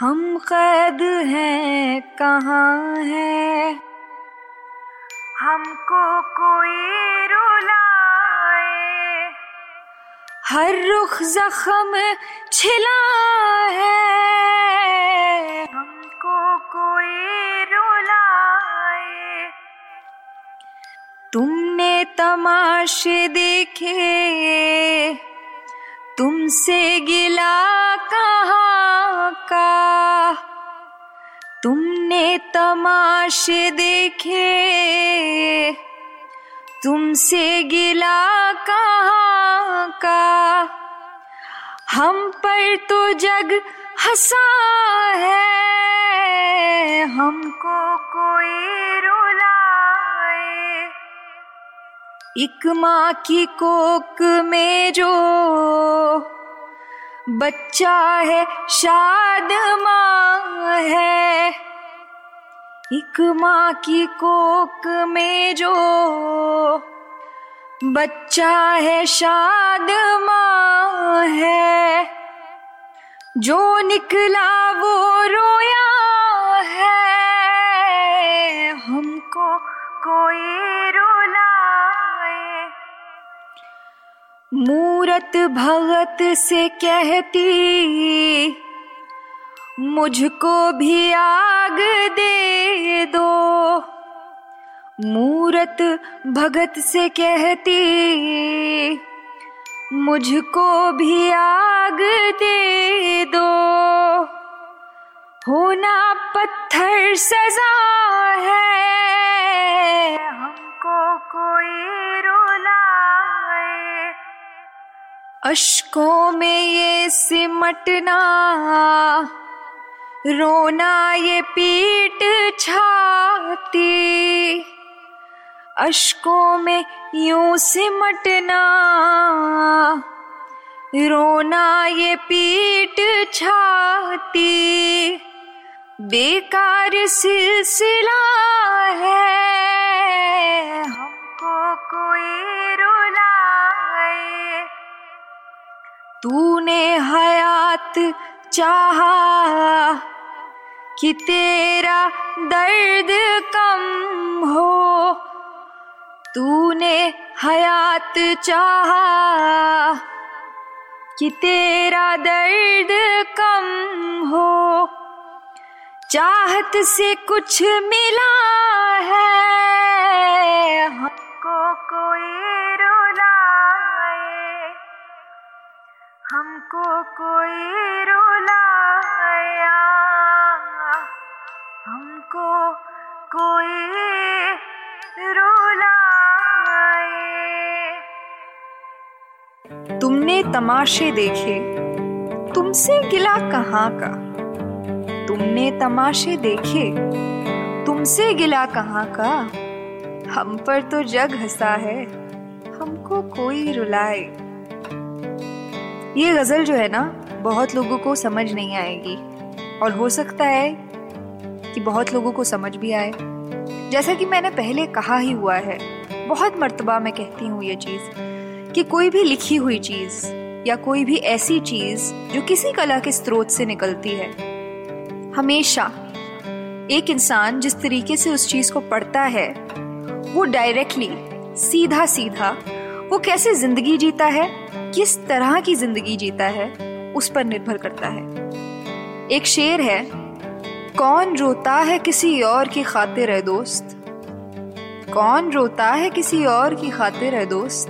हम कैद हैं, कहाँ है? हमको कोई रुलाए। हर रुख जख्म छिला है हमको कोई रुलाए। तुमने तमाशे देखे, तुमसे गिला कहाँ तमाशे देखे, तुमसे गिला कहाँ का? हम पर तो जग हंसा है, हमको कोई रुलाए। एक माँ की कोक में जो बच्चा है, शाद माँ है एक माँ की कोक में जो बच्चा है, शाद माँ है। जो निकला वो रोया है। हमको कोई रुलाए मूरत भगत से कहती मुझको भी आग दे दो। मूरत भगत से कहती, मुझको भी आग दे दो। होना पत्थर सजा है, हमको कोई रुलाए अशकों में ये सिमटना रोना ये पीट छाती। अशकों में यूँ सिमटना। रोना ये पीट छाती। बेकार सिलसिला है। हमको कोई रुलाए। तूने हयात चाहा। कि तेरा दर्द कम हो। तूने हयात चाहा कि तेरा दर्द कम हो। चाहत से कुछ मिला है, हमको कोई रुलाए। हमको कोई हमको कोई रुलाए। तुमने तमाशे देखे, तुमसे गिला कहाँ का? तुमने तमाशे देखे, तुमसे गिला कहाँ का? हम पर तो जग हंसा है, हमको कोई रुलाए। ये गज़ल जो है ना, बहुत लोगों को समझ नहीं आएगी, और हो सकता है कि बहुत लोगों को समझ भी आए। जैसा कि मैंने पहले कहा ही हुआ है, बहुत मर्तबा मैं कहती हूँ ये चीज़, कि कोई भी लिखी हुई चीज़ या कोई भी ऐसी चीज़ जो किसी कला के स्रोत से निकलती है। हमेशा एक इंसान जिस तरीके से उस चीज़ को पढ़ता है, वो डायरेक्टली सीधा सीधा वो कैसे ज़िंदगी जीता है, किस तरह की ज़िंदगी जीता है, उस पर निर्भर करता है। एक शेर है कौन रोता है किसी और की खातिर है दोस्त? कौन रोता है किसी और की खातिर है दोस्त?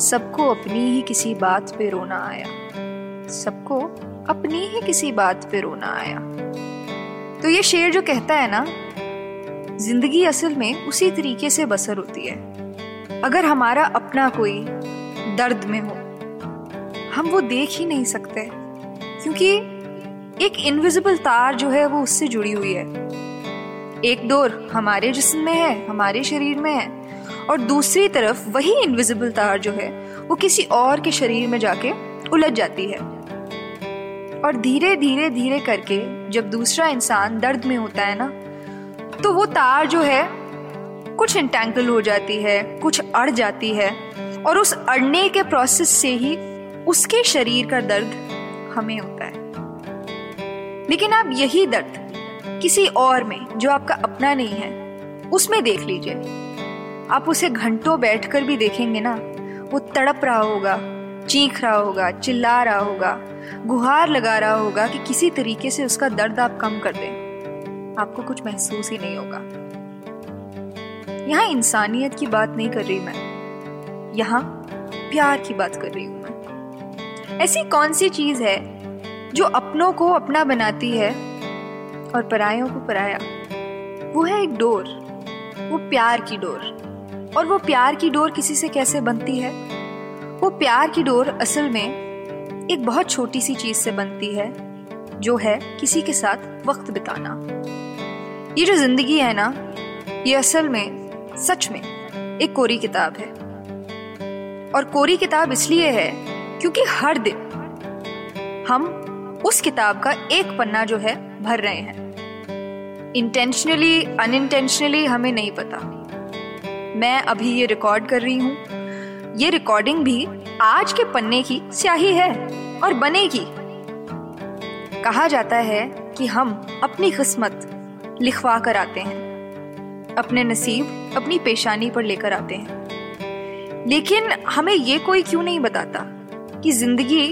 सबको अपनी ही किसी बात पे रोना आया। सबको अपनी ही किसी बात पे रोना आया। तो ये शेर जो कहता है ना, ज़िंदगी असल में उसी तरीके से बसर होती है। अगर हमारा अपना कोई दर्द में हो, हम वो देख ही नहीं सकते, क्योंकि एक इनविजिबल तार जो है वो उससे जुड़ी हुई है। एक डोर हमारे जिस्म में है, हमारे शरीर में है, और दूसरी तरफ़ वही इनविजिबल तार जो है, वो किसी और के शरीर में जाके उलझ जाती है। और धीरे धीरे धीरे करके जब दूसरा इंसान दर्द में होता है ना तो वो तार जो है, कुछ इंटेंगल हो जाती है, कुछ अड़ जाती है, और उस अड़ने के प्रोसेस से ही उसके शरीर का दर्द हमें होता है। लेकिन आप यही दर्द किसी और में जो आपका अपना नहीं है, उसमें देख लीजिए। आप उसे घंटों बैठकर भी देखेंगे ना, वो तड़प रहा होगा, चीख रहा होगा, चिल्ला रहा होगा, गुहार लगा रहा होगा कि किसी तरीके से उसका दर्द आप कम कर दें। आपको कुछ महसूस ही नहीं होगा। यहाँ इंसानियत की बात नहीं कर रही मैं। यहाँ प्यार की बात कर रही हूँ मैं। ऐसी कौन सी चीज़ है जो अपनों को अपना बनाती है और परायों को पराया। वो है एक डोर, वो प्यार की डोर। और वो प्यार की डोर किसी से कैसे बनती है? वो प्यार की डोर असल में एक बहुत छोटी सी चीज़ से बनती है, जो है किसी के साथ वक्त बिताना। ये जो ज़िंदगी है ना, ये असल में, सच में, एक कोरी किताब है। और कोरी किताब इसलिए है, क्योंकि हर दिन हम उस किताब का एक पन्ना जो है, भर रहे हैं। इंटेंशनली अनइंटेंशनली हमें नहीं पता। मैं अभी ये रिकॉर्ड कर रही हूँ। ये रिकॉर्डिंग भी आज के पन्ने की स्याही है और बनेगी। कहा जाता है कि हम अपनी किस्मत लिखवा कर आते हैं। अपने नसीब, अपनी पेशानी पर लेकर आते हैं। लेकिन हमें ये कोई क्यों नहीं बताता कि ज़िंदगी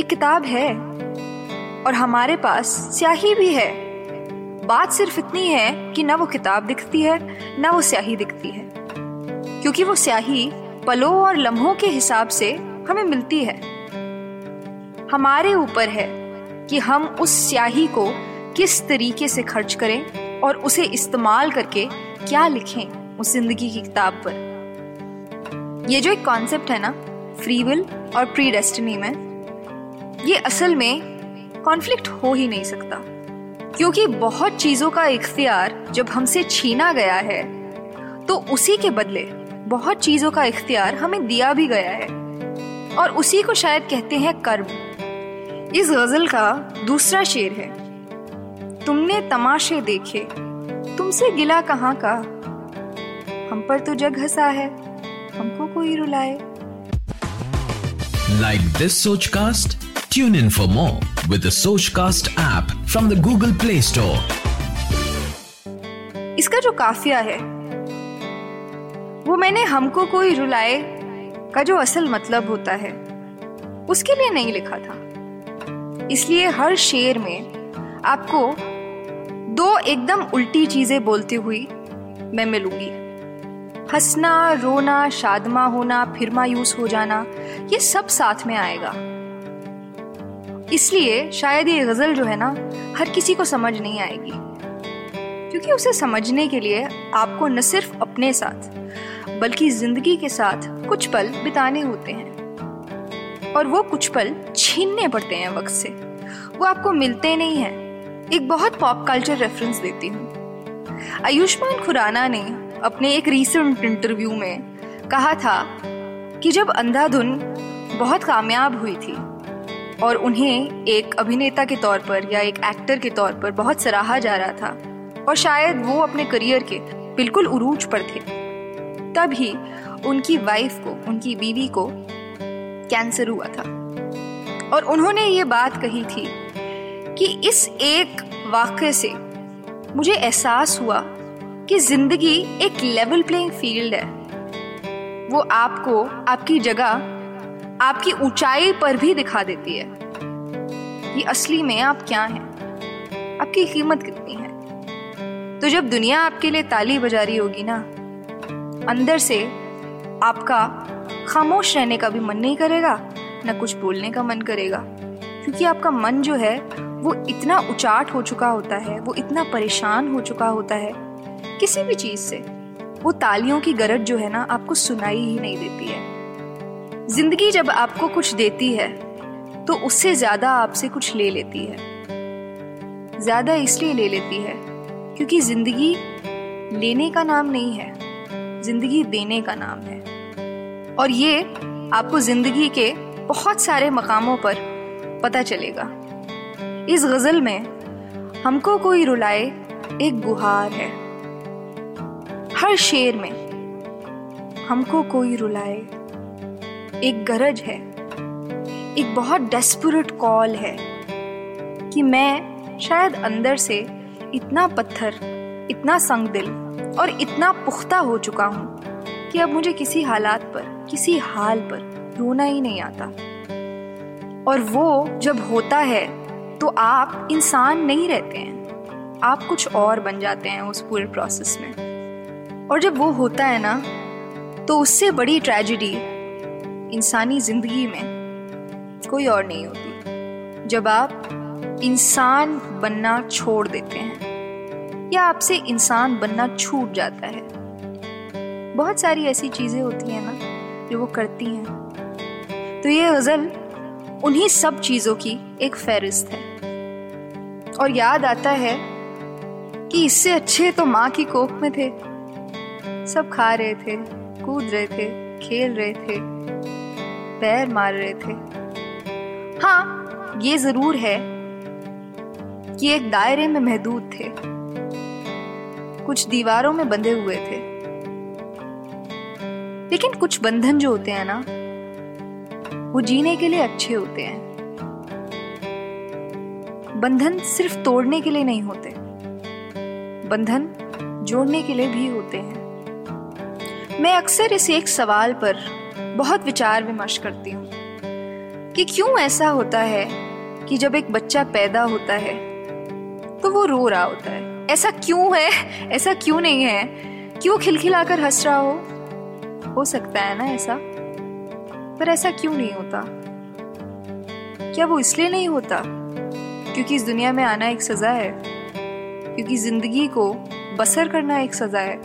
एक किताब है और हमारे पास स्याही भी है। बात सिर्फ़ इतनी है कि ना वो किताब दिखती है, ना वो स्याही दिखती है। क्योंकि वो स्याही पलों और लम्हों के हिसाब से हमें मिलती है। हमारे ऊपर है कि हम उस स्याही को किस तरीके से खर्च करें और उसे इस्तेमाल करके क्या लिखें उस ज़िंदगी की किताब पर। ये जो एक कॉन्सेप्ट है ना फ्री विल और प्री डेस्टिनी में, ये असल में कॉन्फ्लिक्ट हो ही नहीं सकता। क्योंकि बहुत चीज़ों का इख्तियार जब हमसे छीना गया है तो उसी के बदले बहुत चीज़ों का इख्तियार हमें दिया भी गया है। और उसी को शायद कहते हैं कर्म। इस गज़ल का दूसरा शेर है। तुमने तमाशे देखे, तुमसे गिला कहाँ का? हम पर तो जग हंसा है, हमको कोई रुलाए। Like this Sochcast tune in for more with Sochcast app from the Google Play Store इसका जो काफिया है, वो मैंने हमको कोई रुलाए का जो असल मतलब होता है, उसके लिए नहीं लिखा था। इसलिए हर शेर में आपको दो एकदम उल्टी चीज़ें बोलती हुई मैं मिलूँगी। हंसना, रोना, शादमा होना, फिर मायूस हो जाना, ये सब साथ में आएगा। इसलिए शायद ये गज़ल जो है ना, हर किसी को समझ नहीं आएगी। क्योंकि उसे समझने के लिए आपको न सिर्फ़ अपने साथ, बल्कि ज़िंदगी के साथ कुछ पल बिताने होते हैं। और वो कुछ पल छीनने पड़ते हैं वक्त से। वो आपको मिलते नहीं हैं। एक बहुत पॉप कल्चर रेफरेंस देती हूँ। आयुष्मान खुराना ने अपने एक रीसेंट इंटरव्यू में कहा था कि जब अंधाधुन बहुत कामयाब हुई थी और उन्हें एक अभिनेता के तौर पर या एक एक्टर के तौर पर बहुत सराहा जा रहा था और शायद वो अपने करियर के बिल्कुल उरूज पर थे। तभी उनकी वाइफ को, उनकी बीवी को कैंसर हुआ था। और उन्होंने ये बात कही थी कि इस एक वाक्य से मुझे एहसास हुआ कि ज़िंदगी एक लेवल प्लेइंग फ़ील्ड है। वो आपको, आपकी जगह आपकी ऊंचाई पर भी दिखा देती है। कि असली में आप क्या हैं? आपकी कीमत कितनी है? तो जब दुनिया आपके लिए ताली बजा रही होगी ना, अंदर से आपका खामोश रहने का भी मन नहीं करेगा, न कुछ बोलने का मन करेगा। क्योंकि आपका मन जो है, वो इतना उचाट हो चुका होता है, वो इतना परेशान हो चुका होता है, किसी भी चीज़ से। वो तालियों की गरज जो है ना, आपको सुनाई ही नहीं देती है। ज़िंदगी जब आपको कुछ देती है तो उससे ज़्यादा आपसे कुछ ले लेती है। ज़्यादा इसलिए ले लेती है, क्योंकि ज़िंदगी लेने का नाम नहीं है, ज़िंदगी देने का नाम है। और ये आपको ज़िंदगी के बहुत सारे मकामों पर पता चलेगा। इस गज़ल में हमको कोई रुलाए एक गुहार है। हर शेर में हमको कोई रुलाए एक गरज है, एक बहुत डेस्परेट कॉल है कि मैं शायद अंदर से इतना पत्थर, इतना संग दिल और इतना पुख्ता हो चुका हूँ कि अब मुझे किसी हालात पर, किसी हाल पर रोना ही नहीं आता। और वो जब होता है तो आप इंसान नहीं रहते हैं। आप कुछ और बन जाते हैं उस पूरे प्रोसेस में। और जब वो होता है ना तो उससे बड़ी ट्रेजिडी इंसानी ज़िंदगी में कोई और नहीं होती। जब आप इंसान बनना छोड़ देते हैं, या आपसे इंसान बनना छूट जाता है, बहुत सारी ऐसी चीज़ें होती हैं ना जो वो करती हैं। तो ये गज़ल उन्हीं सब चीज़ों की एक फहरिस्त है। और याद आता है कि इससे अच्छे तो माँ की कोख में थे। सब खा रहे थे, कूद रहे थे, खेल रहे थे। पैर मार रहे थे। हाँ ये ज़रूर है कि एक दायरे में महदूद थे। कुछ दीवारों में बंधे हुए थे। लेकिन कुछ बंधन जो होते हैं ना, वो जीने के लिए अच्छे होते हैं। बंधन सिर्फ़ तोड़ने के लिए नहीं होते। बंधन जोड़ने के लिए भी होते हैं। मैं अक्सर इस एक सवाल पर बहुत विचार विमर्श करती हूँ कि क्यों ऐसा होता है कि जब एक बच्चा पैदा होता है तो वो रो रहा होता है। ऐसा क्यों है? ऐसा क्यों नहीं है? क्यों खिलखिलाकर हंस रहा हो? हो सकता है ना ऐसा? पर ऐसा क्यों नहीं होता? क्या वो इसलिए नहीं होता? क्योंकि इस दुनिया में आना एक सजा है। क्योंकि ज़िंदगी को बसर करना एक सजा है।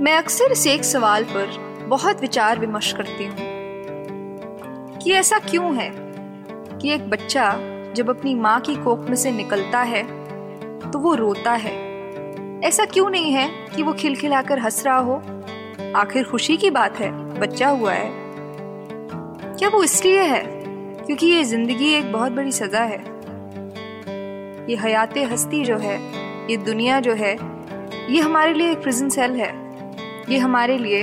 मैं अक्सर इस एक सवाल पर बहुत विचार विमर्श करती हूँ कि ऐसा क्यों है कि एक बच्चा जब अपनी माँ की कोख में से निकलता है तो वो रोता है। ऐसा क्यों नहीं है कि वो खिलखिलाकर हंस रहा हो? आखिर खुशी की बात है, बच्चा हुआ है। क्या वो इसलिए है क्योंकि ये ज़िंदगी एक बहुत बड़ी सजा है? ये हयात हस्ती जो है, ये दुनिया जो है, ये हमारे लिए एक प्रिजन सेल है। ये हमारे लिए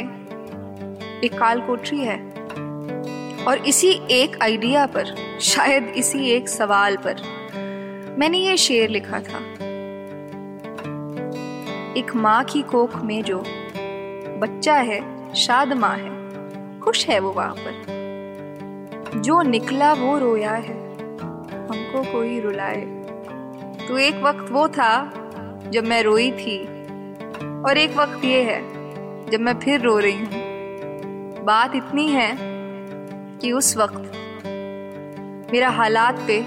एक काल कोठरी है। और इसी एक आइडिया पर, शायद इसी एक सवाल पर, मैंने ये शेर लिखा था। एक माँ की कोख में जो बच्चा है, शाद माँ है, खुश है वो वहाँ पर। जो निकला वो रोया है, हमको कोई रुलाए। तो एक वक्त वो था, जब मैं रोई थी, और एक वक्त ये है, जब मैं फिर रो रही हूँ। बात इतनी है कि उस वक्त मेरा हालात पे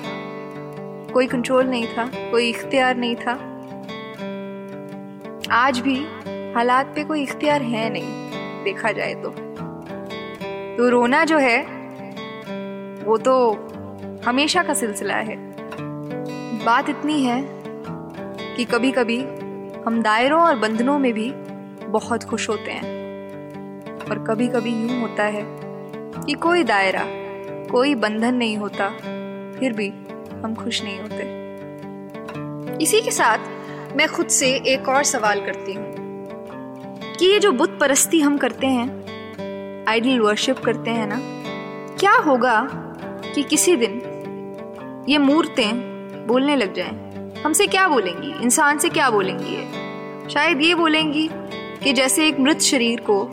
कोई कंट्रोल नहीं था, कोई इख्तियार नहीं था। आज भी हालात पे कोई इख्तियार है नहीं, देखा जाए तो। तो रोना जो है, वो तो हमेशा का सिलसिला है। बात इतनी है कि कभी कभी हम दायरों और बंधनों में भी बहुत खुश होते हैं। और कभी कभी यूँ होता है कि कोई दायरा, कोई बंधन नहीं होता, फिर भी हम खुश नहीं होते। इसी के साथ मैं खुद से एक और सवाल करती हूँ कि ये जो बुत परस्ती हम करते हैं, आइडल वर्शिप करते हैं ना, क्या होगा कि किसी दिन ये मूर्तें बोलने लग जाएँ? हमसे क्या बोलेंगी? इंसान से क्या बोलेंगी ये? शायद ये बोलेंगी कि जैसे एक मृत शरीर को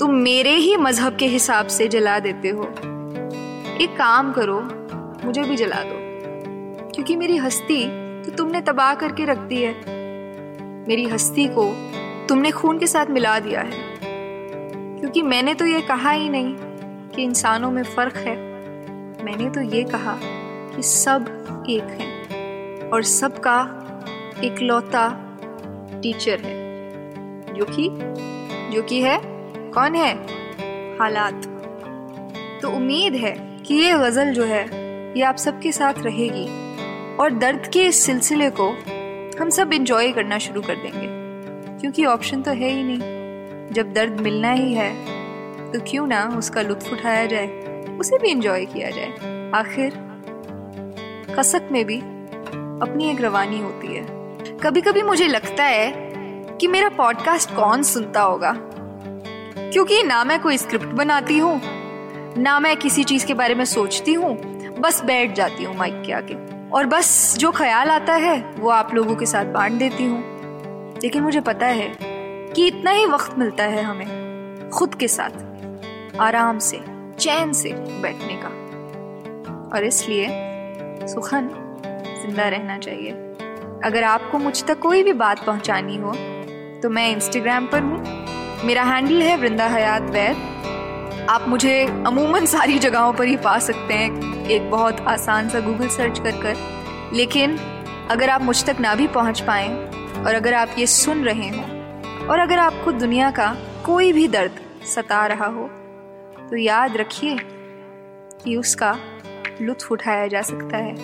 तुम मेरे ही मज़हब के हिसाब से जला देते हो। एक काम करो, मुझे भी जला दो। क्योंकि मेरी हस्ती तो तुमने तबाह करके रख दी है। मेरी हस्ती को तुमने खून के साथ मिला दिया है। क्योंकि मैंने तो ये कहा ही नहीं कि इंसानों में फ़र्क है। मैंने तो ये कहा कि सब एक हैं और सबका इकलौता टीचर है। जो कि जो कि है कौन है? हालात। तो उम्मीद है कि ये गज़ल जो है, ये आप सबके साथ रहेगी। और दर्द के इस सिलसिले को हम सब इंजॉय करना शुरू कर देंगे। क्योंकि ऑप्शन तो है ही नहीं। जब दर्द मिलना ही है तो क्यों ना उसका लुत्फ उठाया जाए, उसे भी इंजॉय किया जाए। आखिर, कसक में भी अपनी एक रवानी होती है। कभी कभी मुझे लगता है कि मेरा पॉडकास्ट कौन सुनता होगा? क्योंकि ना मैं कोई स्क्रिप्ट बनाती हूँ, ना मैं किसी चीज़ के बारे में सोचती हूँ, बस बैठ जाती हूँ माइक के आगे। और बस जो ख्याल आता है, वो आप लोगों के साथ बांट देती हूँ। लेकिन मुझे पता है कि इतना ही वक्त मिलता है हमें, खुद के साथ, आराम से, चैन से बैठने का। और इसलिए सुखन, ज़िंदा रहना चाहिए। अगर आपको मुझ तक कोई भी बात पहुंचानी हो तो मैं इंस्टाग्राम पर हूँ। मेरा हैंडल है वृंदा हयात वैद आप मुझे अमूमन सारी जगहों पर ही पा सकते हैं, एक बहुत आसान सा गूगल सर्च कर कर। लेकिन अगर आप मुझ तक ना भी पहुँच पाए, और अगर आप ये सुन रहे हो, और अगर आपको दुनिया का कोई भी दर्द सता रहा हो तो याद रखिए कि उसका लुत्फ उठाया जा सकता है।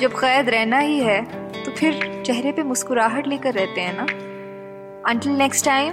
जब कैद रहना ही है तो फिर चेहरे पे मुस्कुराहट लेकर रहते हैं ना। Until next time